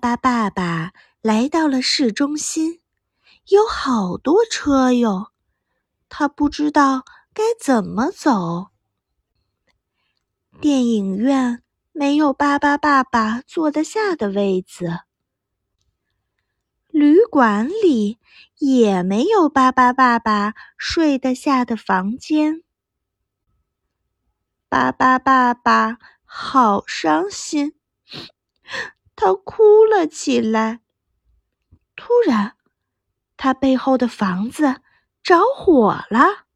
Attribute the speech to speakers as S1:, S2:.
S1: 巴爸爸来到了市中心，有好多车哟，他不知道该怎么走。电影院没有巴巴爸爸坐得下的位子，旅馆里也没有巴巴爸爸睡得下的房间。巴巴爸爸好伤心，他哭了起来。突然，他背后的房子着火了。